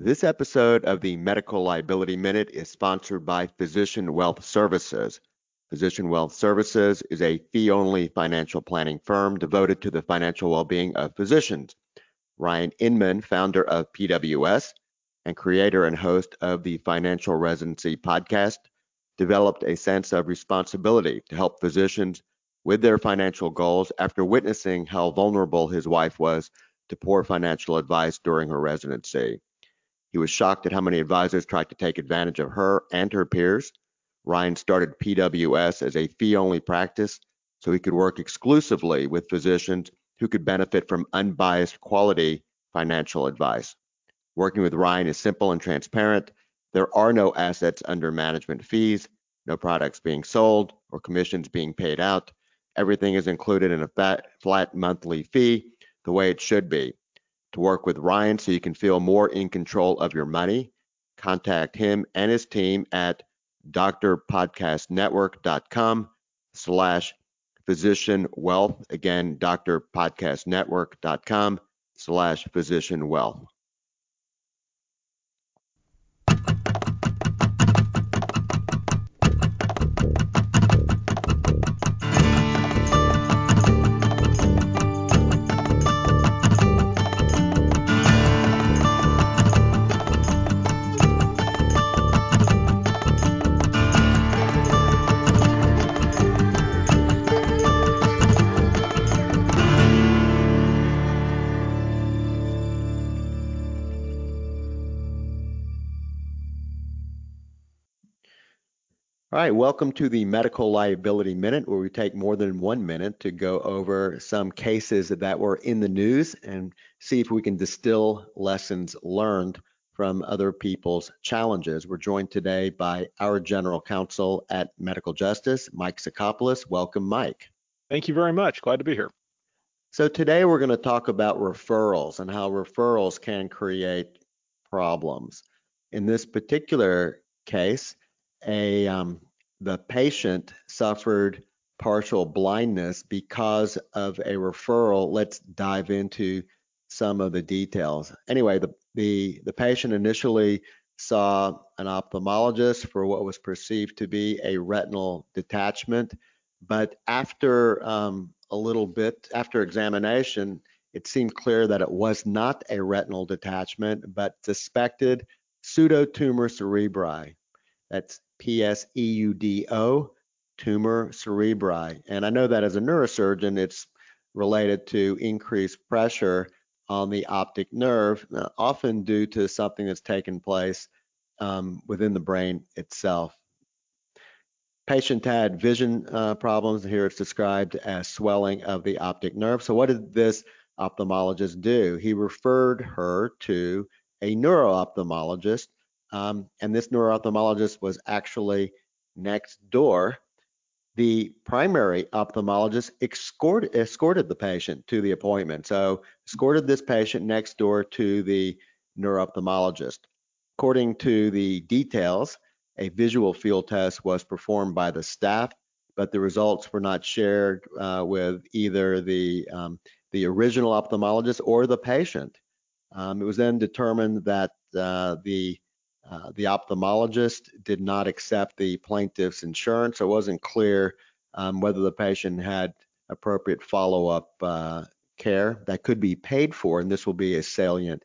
This episode of the Medical Liability Minute is sponsored by Physician Wealth Services. Physician Wealth Services is a fee only financial planning firm devoted to the financial well being of physicians. Ryan Inman, founder of PWS and creator and host of the Financial Residency podcast, developed a sense of responsibility to help physicians with their financial goals after witnessing how vulnerable his wife was to poor financial advice during her residency. He was shocked at how many advisors tried to take advantage of her and her peers. Ryan started PWS as a fee only practice so he could work exclusively with physicians who could benefit from unbiased quality financial advice. Working with Ryan is simple and transparent. There are no assets under management fees, no products being sold, or commissions being paid out. Everything is included in a fat, flat monthly fee, the way it should be to work with Ryan so you can feel more in control of your money, contact him and his team at drpodcastnetwork.com slash physician wealth. Again, drpodcastnetwork.com slash physician wealth. All right, welcome to the Medical Liability Minute, where we take more than one minute to go over some cases that were in the news and see if we can distill lessons learned from other people's challenges. We're joined today by our General Counsel at Medical Justice, Mike Sacopulos. Welcome, Mike. Thank you very much. Glad to be here. So today we're going to talk about referrals and how referrals can create problems. In this particular case, a um, the patient suffered partial blindness because of a referral. Let's dive into some of the details. Anyway, the the, the patient initially saw an ophthalmologist for what was perceived to be a retinal detachment, but after um, a little bit, after examination, it seemed clear that it was not a retinal detachment, but suspected pseudotumor cerebri. That's PSEUDO, tumor cerebri. And I know that as a neurosurgeon, it's related to increased pressure on the optic nerve, uh, often due to something that's taken place um, within the brain itself. Patient had vision uh, problems. Here it's described as swelling of the optic nerve. So, what did this ophthalmologist do? He referred her to a neuro-ophthalmologist um, and this neuro-ophthalmologist was actually next door. The primary ophthalmologist escorted, escorted the patient to the appointment. So escorted this patient next door to the neuro-ophthalmologist. According to the details, a visual field test was performed by the staff, but the results were not shared uh, with either the um, the original ophthalmologist or the patient. Um, it was then determined that uh, the uh, the ophthalmologist did not accept the plaintiff's insurance. It wasn't clear um, whether the patient had appropriate follow-up uh, care that could be paid for, and this will be a salient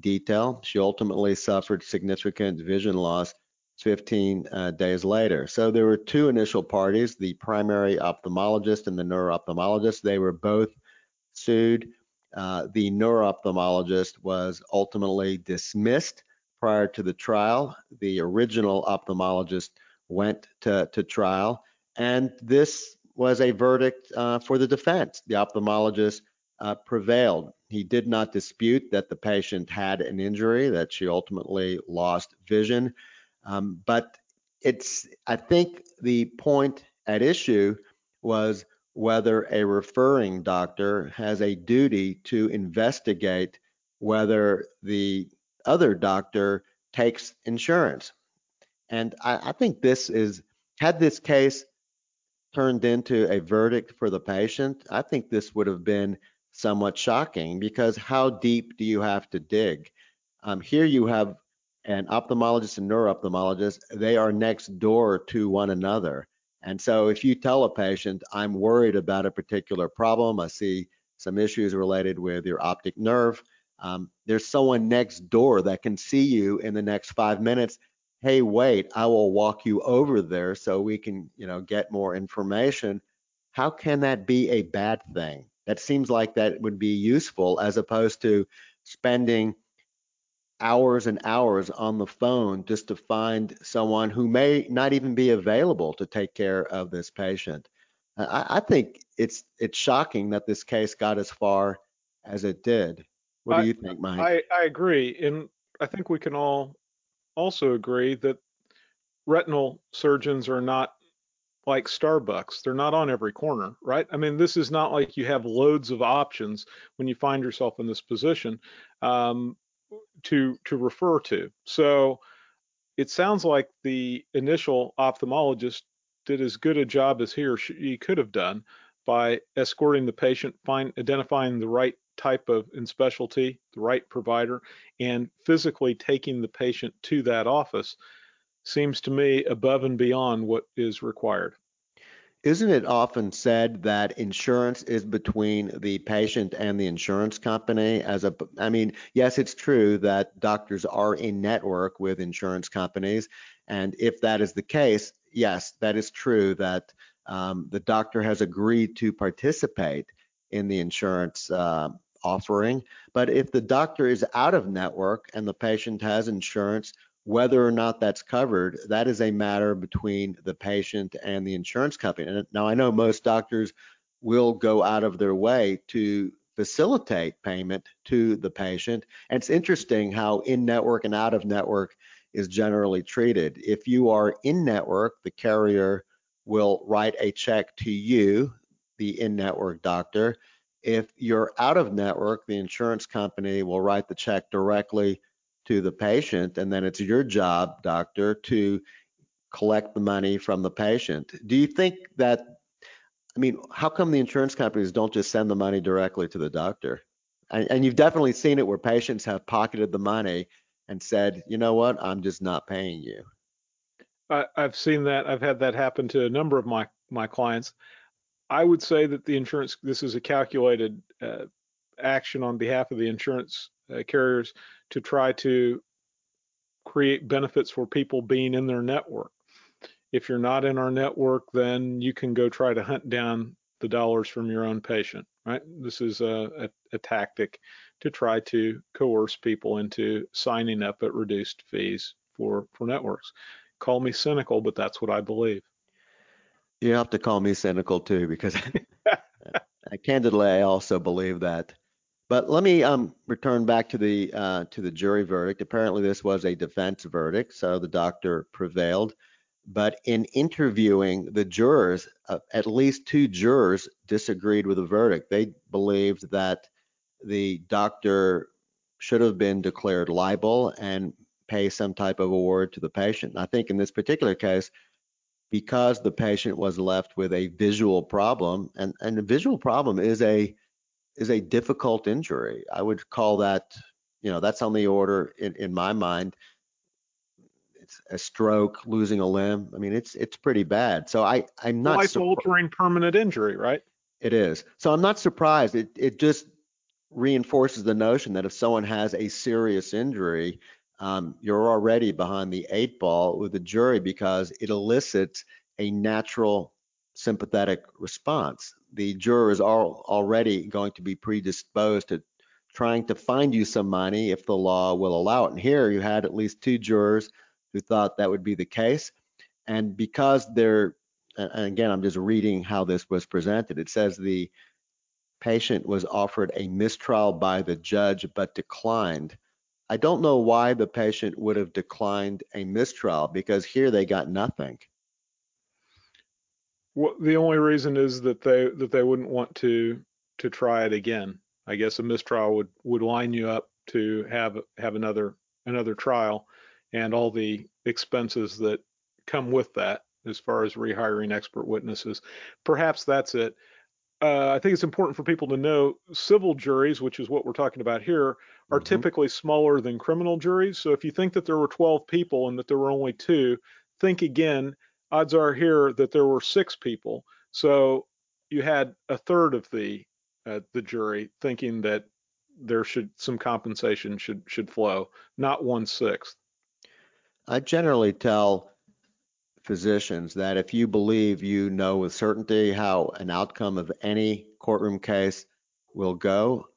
detail. She ultimately suffered significant vision loss 15 uh, days later. So there were two initial parties, the primary ophthalmologist and the neuro-ophthalmologist. They were both sued. Uh, the neuro-ophthalmologist was ultimately dismissed prior to the trial. The original ophthalmologist went to, to trial, and this was a verdict uh, for the defense. The ophthalmologist uh, prevailed. He did not dispute that the patient had an injury, that she ultimately lost vision. Um, but it's, I think the point at issue was whether a referring doctor has a duty to investigate whether the other doctor takes insurance. And I, I think this is, had this case turned into a verdict for the patient, I think this would have been somewhat shocking because how deep do you have to dig? Um, here you have an ophthalmologist and neuro-ophthalmologist. They are next door to one another. And so if you tell a patient, I'm worried about a particular problem, I see some issues related with your optic nerve, um, there's someone next door that can see you in the next five minutes. Hey, wait, I will walk you over there so we can, you know, get more information. How can that be a bad thing? That seems like that would be useful as opposed to spending hours and hours on the phone just to find someone who may not even be available to take care of this patient. I, I think it's it's shocking that this case got as far as it did. What I, do you think, Mike? I, I agree, and I think we can all also agree that retinal surgeons are not like Starbucks. They're not on every corner, right? I mean, this is not like you have loads of options when you find yourself in this position um, to to refer to. So it sounds like the initial ophthalmologist did as good a job as he or she could have done by escorting the patient, find identifying the right type of and specialty, the right provider, and physically taking the patient to that office seems to me above and beyond what is required. Isn't it often said that insurance is between the patient and the insurance company? As a, I mean, yes, it's true that doctors are in network with insurance companies, and if that is the case, yes, that is true that um, the doctor has agreed to participate in the insurance uh, offering. But if the doctor is out of network and the patient has insurance, whether or not that's covered, that is a matter between the patient and the insurance company. And now I know most doctors will go out of their way to facilitate payment to the patient. And it's interesting how in network and out of network is generally treated. If you are in network, the carrier will write a check to you, the in network doctor. If you're out of network, the insurance company will write the check directly to the patient, and then it's your job, doctor, to collect the money from the patient. Do you think that, I mean, how come the insurance companies don't just send the money directly to the doctor? And, and you've definitely seen it where patients have pocketed the money and said, you know what, I'm just not paying you. I, have seen that. I've had that happen to a number of my my clients. I would say that the insurance, this is a calculated uh, action on behalf of the insurance uh, carriers to try to create benefits for people being in their network. If you're not in our network, then you can go try to hunt down the dollars from your own patient, right? This is a, a, a tactic to try to coerce people into signing up at reduced fees for, for networks. Call me cynical, but that's what I believe. You have to call me cynical too, because candidly, I also believe that. But let me um, return back to the uh, to the jury verdict. Apparently, this was a defense verdict, so the doctor prevailed. But in interviewing the jurors, uh, at least two jurors disagreed with the verdict. They believed that the doctor should have been declared liable and pay some type of award to the patient. I think in this particular case, because the patient was left with a visual problem, and, and a visual problem is a is a difficult injury. I would call that, you know, that's on the order in, in my mind. It's a stroke, losing a limb. I mean, it's it's pretty bad. So I I'm not life altering permanent injury, right? It is. So I'm not surprised. It it just reinforces the notion that if someone has a serious injury, um, you're already behind the eight ball with the jury because it elicits a natural sympathetic response. The juror is already going to be predisposed to trying to find you some money if the law will allow it. And here you had at least two jurors who thought that would be the case. And because they're, and again, I'm just reading how this was presented, it says the patient was offered a mistrial by the judge but declined I don't know why the patient would have declined a mistrial because here they got nothing. Well, the only reason is that they that they wouldn't want to to try it again. I guess a mistrial would would line you up to have have another another trial and all the expenses that come with that as far as rehiring expert witnesses. Perhaps that's it. uh, I think it's important for people to know civil juries, which is what we're talking about here, are Mhm. typically smaller than criminal juries. So if you think that there were 12 people and that there were only two, think again. Odds are here that there were six people. So you had a third of the uh, the jury thinking that there should some compensation should should flow, not one sixth. I generally tell physicians that if you believe you know with certainty how an outcome of any courtroom case will go,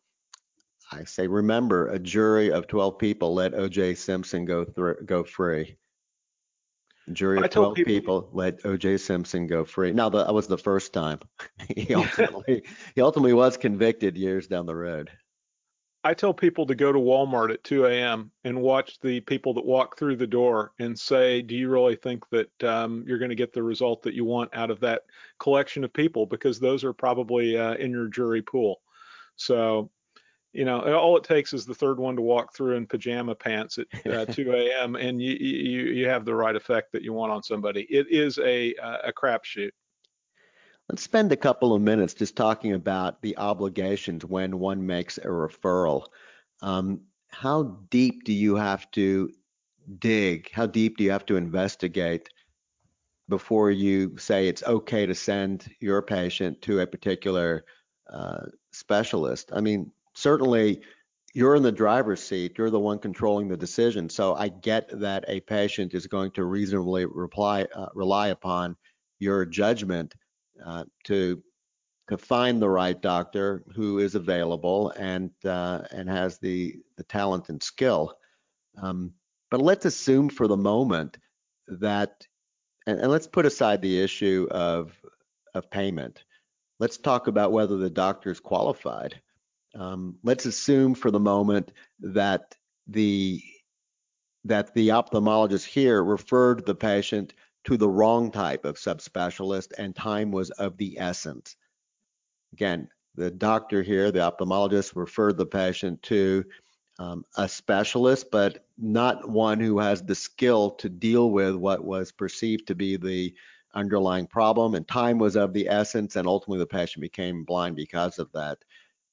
I say remember a jury of 12 people let O.J. Simpson go through go free. A jury of 12 people- people let O.J. Simpson go free. Now that was the first time. he ultimately he ultimately was convicted years down the road. I tell people to go to Walmart at 2 a.m. and watch the people that walk through the door and say, "Do you really think that um, you're going to get the result that you want out of that collection of people?" Because those are probably uh, in your jury pool. So, you know, all it takes is the third one to walk through in pajama pants at uh, 2 a.m. and you, you you have the right effect that you want on somebody. It is a a crapshoot. Let's spend a couple of minutes just talking about the obligations when one makes a referral. Um, how deep do you have to dig? How deep do you have to investigate before you say it's okay to send your patient to a particular uh, specialist? I mean, certainly you're in the driver's seat, you're the one controlling the decision. So I get that a patient is going to reasonably reply, uh, rely upon your judgment uh, to to find the right doctor who is available and uh, and has the the talent and skill. Um, but let's assume for the moment that, and, and let's put aside the issue of of payment. Let's talk about whether the doctor is qualified. Um, let's assume for the moment that the that the ophthalmologist here referred the patient to the wrong type of subspecialist and time was of the essence. Again, the doctor here, the ophthalmologist, referred the patient to um, a specialist, but not one who has the skill to deal with what was perceived to be the underlying problem. And time was of the essence, and ultimately the patient became blind because of that.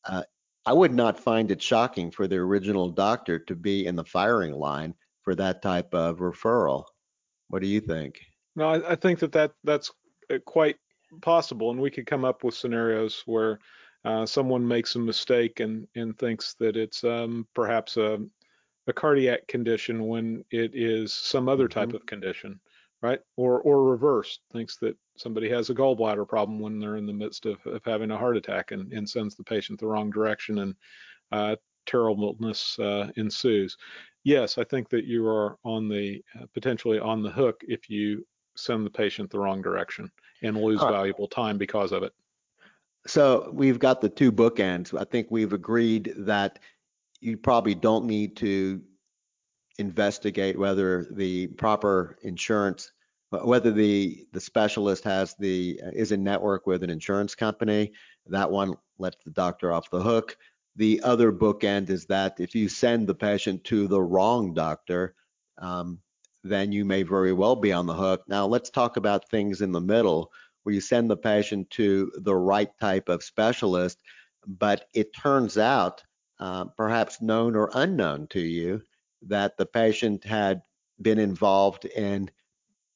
Uh, I would not find it shocking for the original doctor to be in the firing line for that type of referral. What do you think? No, I, I think that, that that's uh, quite possible, and we could come up with scenarios where uh, someone makes a mistake and and thinks that it's um, perhaps a a cardiac condition when it is some other type Mhm. of condition, right? Or or reversed, thinks that somebody has a gallbladder problem when they're in the midst of, of having a heart attack and, and sends the patient the wrong direction and uh, terribleness uh, ensues. Yes, I think that you are on the uh, potentially on the hook if you send the patient the wrong direction and lose right. valuable time because of it. So we've got the two bookends. I think we've agreed that you probably don't need to investigate whether the proper insurance, whether the the specialist has the is in network with an insurance company. That one lets the doctor off the hook. The other bookend is that if you send the patient to the wrong doctor, um, then you may very well be on the hook. Now let's talk about things in the middle where you send the patient to the right type of specialist, but it turns out, uh, perhaps known or unknown to you, that the patient had been involved in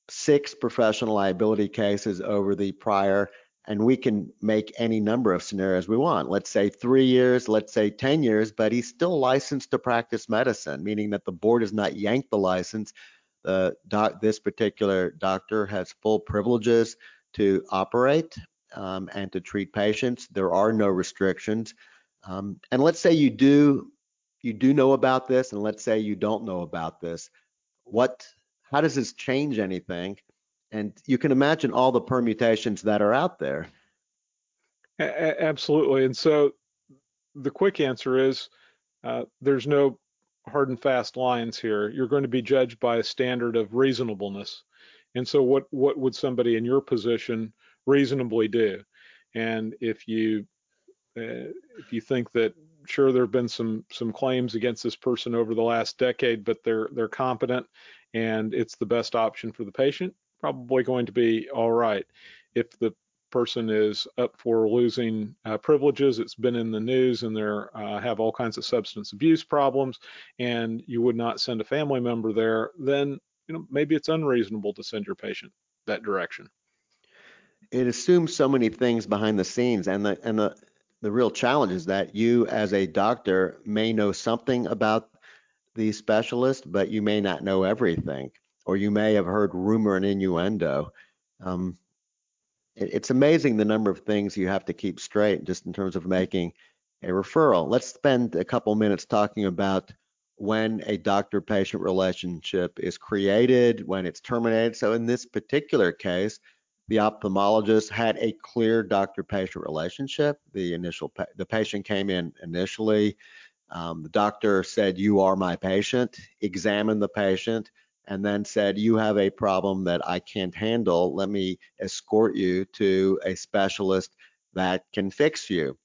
six professional liability cases over the prior, and we can make any number of scenarios we want. Let's say three years, let's say 10 years, but he's still licensed to practice medicine, meaning that the board has not yanked the license. The doc, this particular doctor has full privileges to operate um, and to treat patients. There are no restrictions. Um, and let's say you do you do know about this, and let's say you don't know about this. What how does this change anything? And you can imagine all the permutations that are out there. A- absolutely. And so the quick answer is uh, there's no hard and fast lines here. You're going to be judged by a standard of reasonableness. And so what what would somebody in your position reasonably do? And if you uh, if you think that sure there have been some some claims against this person over the last decade, but they're they're competent and it's the best option for the patient, probably going to be all right. If the person is up for losing uh, privileges. It's been in the news and they uh, have all kinds of substance abuse problems, and you would not send a family member there, then you know maybe it's unreasonable to send your patient that direction. It assumes so many things behind the scenes, and the and the the real challenge is that you, as a doctor, may know something about the specialist, but you may not know everything, or you may have heard rumor and innuendo. Um, it's amazing the number of things you have to keep straight just in terms of making a referral. Let's spend a couple minutes talking about when a doctor patient relationship is created, when it's terminated. So, in this particular case, the ophthalmologist had a clear doctor patient relationship. The initial the patient came in initially. Um, the doctor said, "You are my patient." Examined the patient and then said, You have a problem that I can't handle. Let me escort you to a specialist that can fix you.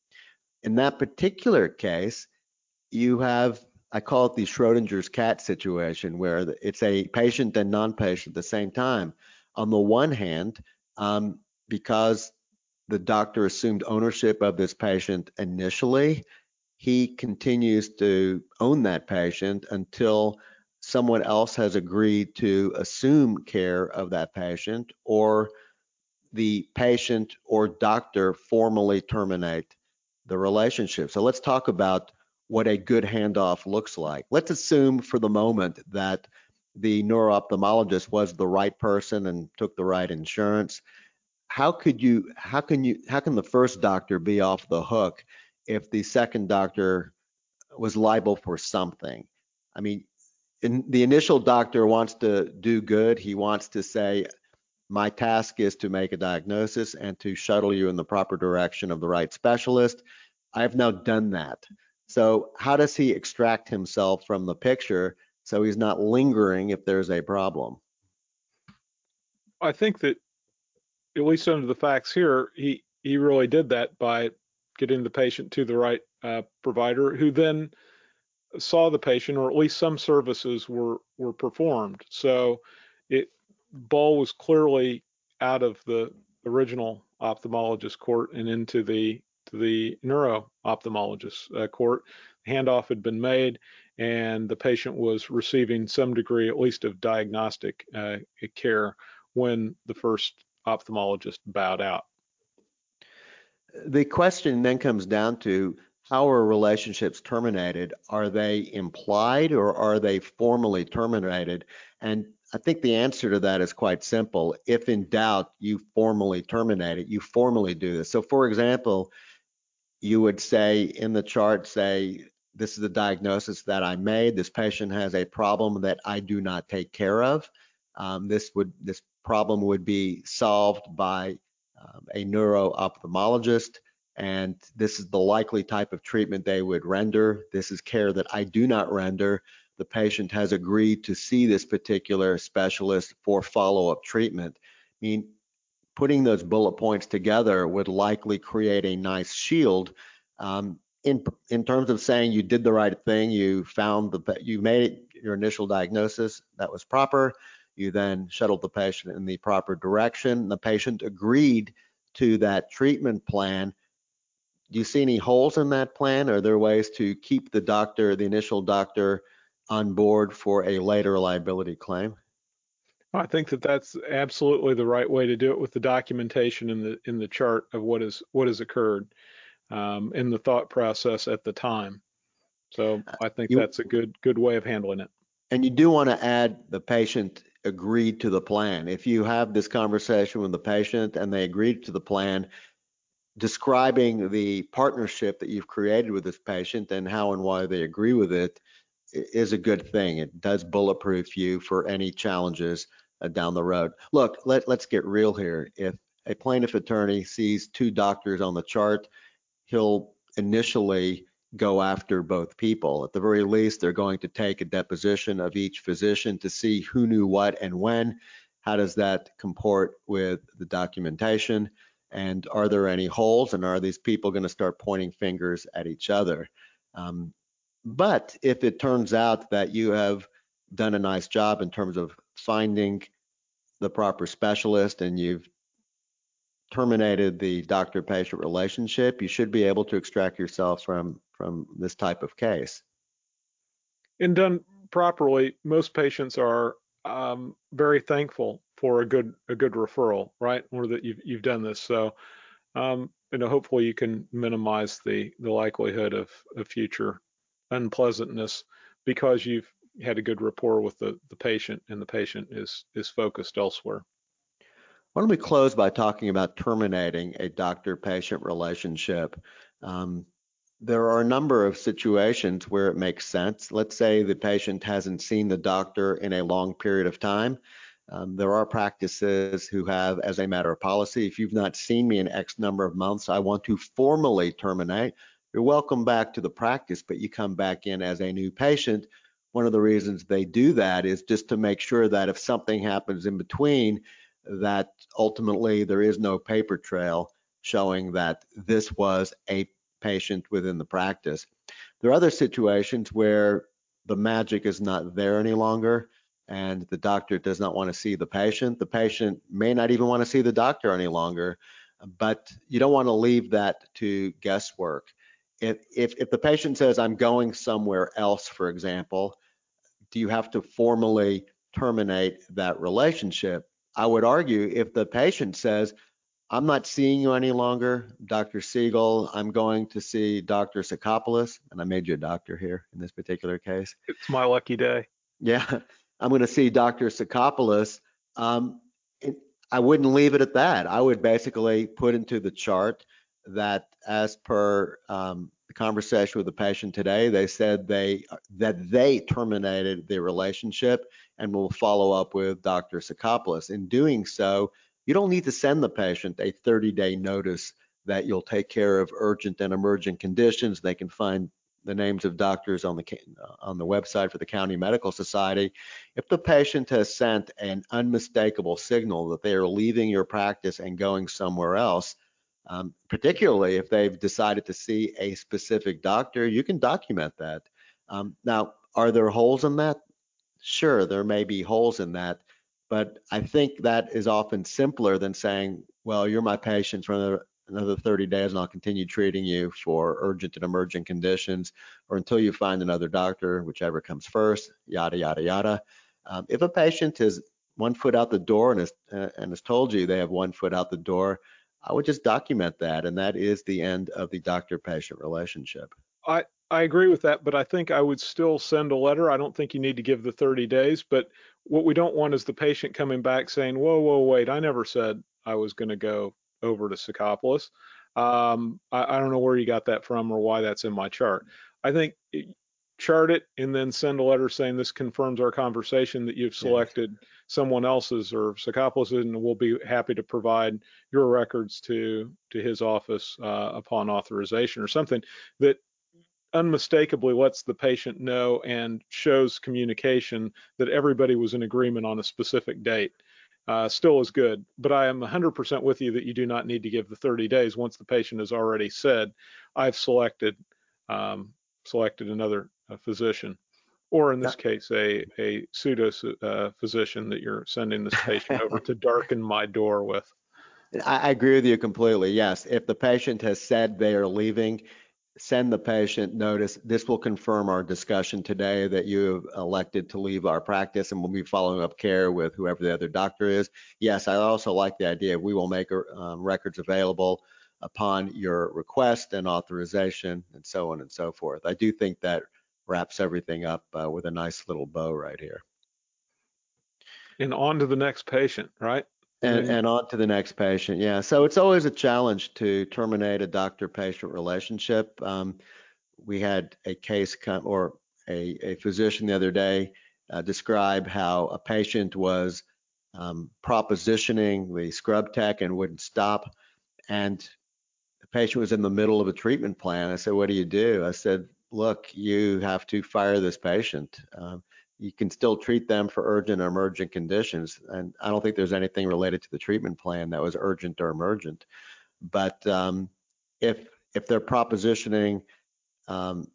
In that particular case, you have, I call it the Schrodinger's cat situation, where it's a patient and non patient at the same time. On the one hand, um, because the doctor assumed ownership of this patient initially, he continues to own that patient until someone else has agreed to assume care of that patient or the patient or doctor formally terminate the relationship. So let's talk about what a good handoff looks like. Let's assume for the moment that the neuro-ophthalmologist was the right person and took the right insurance. How could you how can you how can the first doctor be off the hook if the second doctor was liable for something? I mean, in, the initial doctor wants to do good. He wants to say, my task is to make a diagnosis and to shuttle you in the proper direction of the right specialist. I've now done that. So how does he extract himself from the picture so he's not lingering if there's a problem? I think that at least under the facts here, he he really did that by getting the patient to the right uh, provider, who then saw the patient, or at least some services were were performed. So it ball was clearly out of the original ophthalmologist court and into the to the neuro ophthalmologist uh, court. Handoff had been made, and the patient was receiving some degree, at least, of diagnostic uh, care when the first ophthalmologist bowed out. The question then comes down to how are relationships terminated? Are they implied or are they formally terminated? And I think the answer to that is quite simple. If in doubt, you formally terminate it. You formally do this. So, for example, you would say in the chart, say, this is the diagnosis that I made. This patient has a problem that I do not take care of. Um, this would this problem would be solved by um, a neuro ophthalmologist and this is the likely type of treatment they would render. This is care that I do not render. The patient has agreed to see this particular specialist for follow-up treatment. I mean, putting those bullet points together would likely create a nice shield. Um, in in terms of saying you did the right thing, you found the you made your initial diagnosis that was proper. You then shuttled the patient in the proper direction. The patient agreed to that treatment plan do you see any holes in that plan? Are there ways to keep the doctor, the initial doctor, on board for a later liability claim? I think that that's absolutely the right way to do it with the documentation in the in the chart of what is what has occurred um, in the thought process at the time. So I think you, that's a good good way of handling it. And you do want to add the patient agreed to the plan. If you have this conversation with the patient and they agreed to the plan, describing the partnership that you've created with this patient and how and why they agree with it is a good thing. It does bulletproof you for any challenges down the road. Look, let, let's get real here. If a plaintiff attorney sees two doctors on the chart, he'll initially go after both people. At the very least, they're going to take a deposition of each physician to see who knew what and when. How does that comport with the documentation? and are there any holes and are these people going to start pointing fingers at each other um, but if it turns out that you have done a nice job in terms of finding the proper specialist and you've terminated the doctor-patient relationship, you should be able to extract yourself from from this type of case. And done properly, most patients are um, very thankful for a good a good referral, right? Or that you've you've done this. So, um, you know, hopefully you can minimize the the likelihood of, of future unpleasantness because you've had a good rapport with the, the patient and the patient is is focused elsewhere. Why don't we close by talking about terminating a doctor-patient relationship? Um, there are a number of situations where it makes sense. Let's say the patient hasn't seen the doctor in a long period of time. Um, there are practices who have, as a matter of policy, if you've not seen me in X number of months, I want to formally terminate. You're welcome back to the practice, but you come back in as a new patient. One of the reasons they do that is just to make sure that if something happens in between, that ultimately there is no paper trail showing that this was a patient within the practice. There are other situations where the magic is not there any longer and the doctor does not want to see the patient. The patient may not even want to see the doctor any longer, but you don't want to leave that to guesswork. If, if, if the patient says, I'm going somewhere else, for example, do you have to formally terminate that relationship? I would argue if the patient says, I'm not seeing you any longer, Dr. Segal. I'm going to see Dr. Sacopulos, and I made you a doctor here in this particular case. It's my lucky day. Yeah, I'm going to see Dr. Sacopulos. Um, it, I wouldn't leave it at that. I would basically put into the chart that as per um, conversation with the patient today, they said they that they terminated the relationship and will follow up with Dr. Sacopulos. In doing so, you don't need to send the patient a 30-day notice that you'll take care of urgent and emergent conditions. They can find the names of doctors on the on the website for the County Medical Society. If the patient has sent an unmistakable signal that they are leaving your practice and going somewhere else, um, particularly if they've decided to see a specific doctor, you can document that. Um, now, are there holes in that? Sure, there may be holes in that, but I think that is often simpler than saying, well, you're my patient for another, another 30 days and I'll continue treating you for urgent and emergent conditions or until you find another doctor, whichever comes first, yada, yada, yada. Um, if a patient is one foot out the door and uh, and has told you they have one foot out the door, I would just document that, and that is the end of the doctor-patient relationship. I I agree with that, but I think I would still send a letter. I don't think you need to give the 30 days, but what we don't want is the patient coming back saying, "Whoa, whoa, wait! I never said I was going to go over to Sacopulos. Um, I, I don't know where you got that from or why that's in my chart." I think chart it and then send a letter saying this confirms our conversation that you've selected. Someone else's or Sacopulos and we'll be happy to provide your records to to his office uh, upon authorization or something that unmistakably lets the patient know and shows communication that everybody was in agreement on a specific date. Uh, still is good, but I am 100% with you that you do not need to give the 30 days once the patient has already said, I've selected um, selected another a physician, or in this case, a a pseudo uh, physician that you're sending this patient over to darken my door with. I agree with you completely. Yes, if the patient has said they are leaving, send the patient notice. This will confirm our discussion today that you have elected to leave our practice and we'll be following up care with whoever the other doctor is. Yes, I also like the idea we will make um, records available upon your request and authorization and so on and so forth. I do think that wraps everything up uh, with a nice little bow right here. And on to the next patient, right? And, and on to the next patient, yeah. So it's always a challenge to terminate a doctor-patient relationship. Um, we had a case come, or a, a physician the other day uh, describe how a patient was um, propositioning the scrub tech and wouldn't stop. And the patient was in the middle of a treatment plan. I said, What do you do? I said, look, you have to fire this patient. Um, you can still treat them for urgent or emergent conditions. And I don't think there's anything related to the treatment plan that was urgent or emergent. But um, if if they're propositioning um,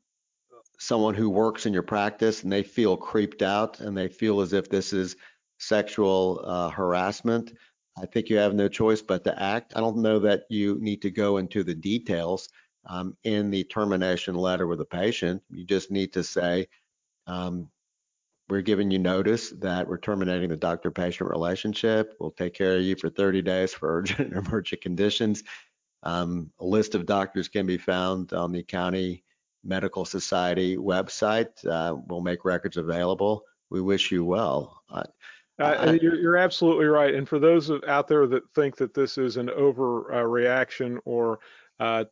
someone who works in your practice and they feel creeped out and they feel as if this is sexual uh, harassment, I think you have no choice but to act. I don't know that you need to go into the details um, in the termination letter with the patient. You just need to say, um, we're giving you notice that we're terminating the doctor-patient relationship. We'll take care of you for 30 days for urgent and emergent conditions. Um, a list of doctors can be found on the county medical society website. Uh, we'll make records available. We wish you well. Uh, uh, you're, you're, absolutely right. And for those out there that think that this is an overreaction or uh,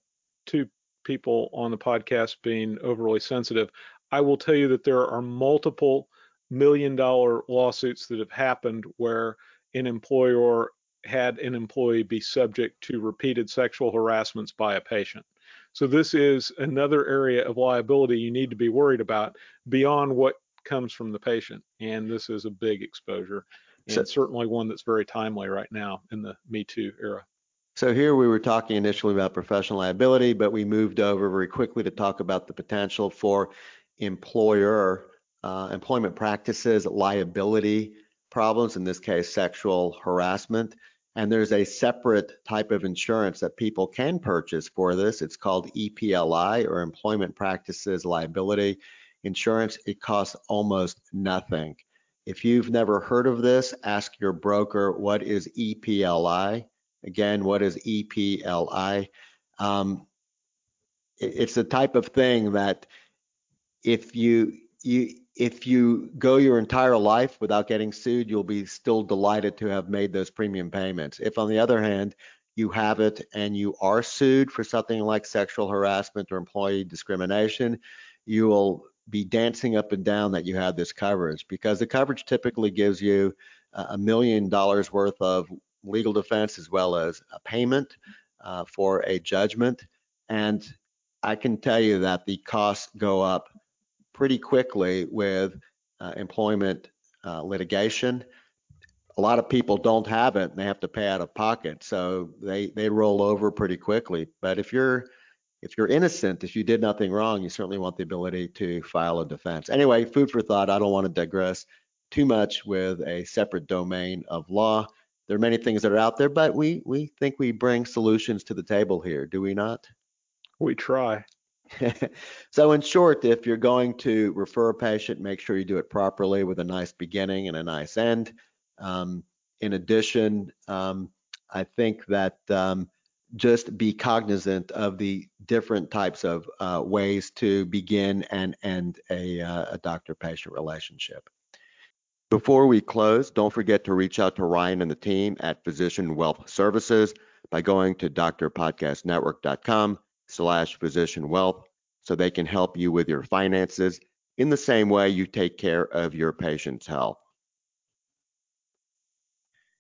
two people on the podcast being overly sensitive, I will tell you that there are multiple million dollar lawsuits that have happened where an employer had an employee be subject to repeated sexual harassments by a patient. So this is another area of liability you need to be worried about beyond what comes from the patient. And this is a big exposure and so, certainly one that's very timely right now in the Me Too era. So here we were talking initially about professional liability, but we moved over very quickly to talk about the potential for employer uh, employment practices liability problems, in this case, sexual harassment. And there's a separate type of insurance that people can purchase for this. It's called EPLI or Employment Practices Liability Insurance. It costs almost nothing. If you've never heard of this, ask your broker what is EPLI. Again, what is EPLI? Um, it's the type of thing that if you you if you go your entire life without getting sued, you'll be still delighted to have made those premium payments. If, on the other hand, you have it and you are sued for something like sexual harassment or employee discrimination, you will be dancing up and down that you have this coverage because the coverage typically gives you a million dollars worth of legal defense as well as a payment uh, for a judgment. And I can tell you that the costs go up pretty quickly with uh, employment uh, litigation. A lot of people don't have it and they have to pay out of pocket, so they they roll over pretty quickly. But if you're if you're innocent, if you did nothing wrong, you certainly want the ability to file a defense. Anyway, food for thought. I don't want to digress too much with a separate domain of law. There are many things that are out there, but we we think we bring solutions to the table here, do we not? We try. so in short, if you're going to refer a patient, make sure you do it properly with a nice beginning and a nice end. Um, in addition, um, I think that um, just be cognizant of the different types of uh, ways to begin and end a, uh, a doctor-patient relationship. Before we close, don't forget to reach out to Ryan and the team at Physician Wealth Services by going to drpodcastnetwork.com slash physician wealth so they can help you with your finances in the same way you take care of your patient's health.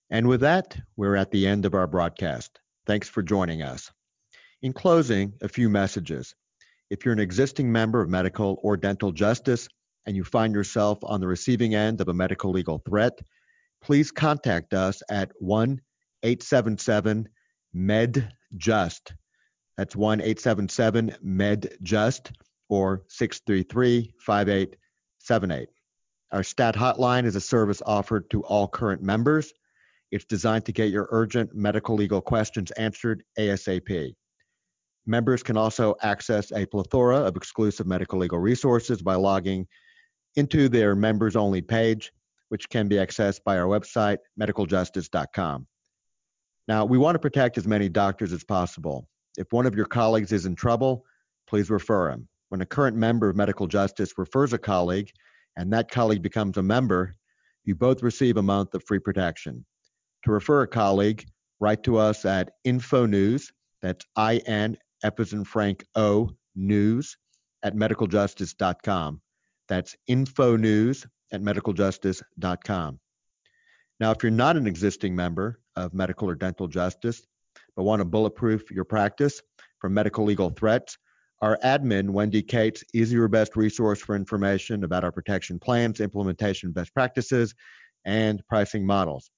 And with that, we're at the end of our broadcast. Thanks for joining us. In closing, a few messages. If you're an existing member of medical or dental justice and you find yourself on the receiving end of a medical legal threat, please contact us at 1 877 MedJust. That's 1 877 MedJust or 633 5878. Our STAT hotline is a service offered to all current members. It's designed to get your urgent medical legal questions answered ASAP. Members can also access a plethora of exclusive medical legal resources by logging into their members only page, which can be accessed by our website, medicaljustice.com. Now, we want to protect as many doctors as possible. If one of your colleagues is in trouble, please refer him. When a current member of medical justice refers a colleague and that colleague becomes a member, you both receive a month of free protection. To refer a colleague, write to us at infonews, that's I-N, F as in Frank, O, news, at medicaljustice.com. That's infonews at medicaljustice.com. Now, if you're not an existing member of medical or dental justice, but want to bulletproof your practice from medical legal threats, our admin, Wendy Cates, is your best resource for information about our protection plans, implementation best practices, and pricing models.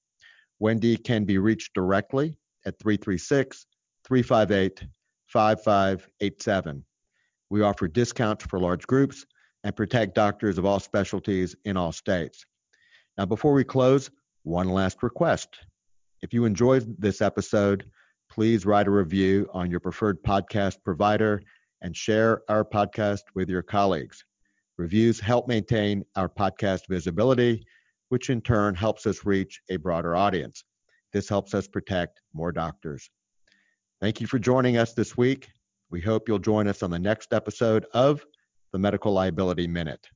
Wendy can be reached directly at 336 358 5587. We offer discounts for large groups and protect doctors of all specialties in all states. Now, before we close, one last request. If you enjoyed this episode, please write a review on your preferred podcast provider and share our podcast with your colleagues. Reviews help maintain our podcast visibility, which in turn helps us reach a broader audience. This helps us protect more doctors. Thank you for joining us this week. We hope you'll join us on the next episode of the Medical Liability Minute.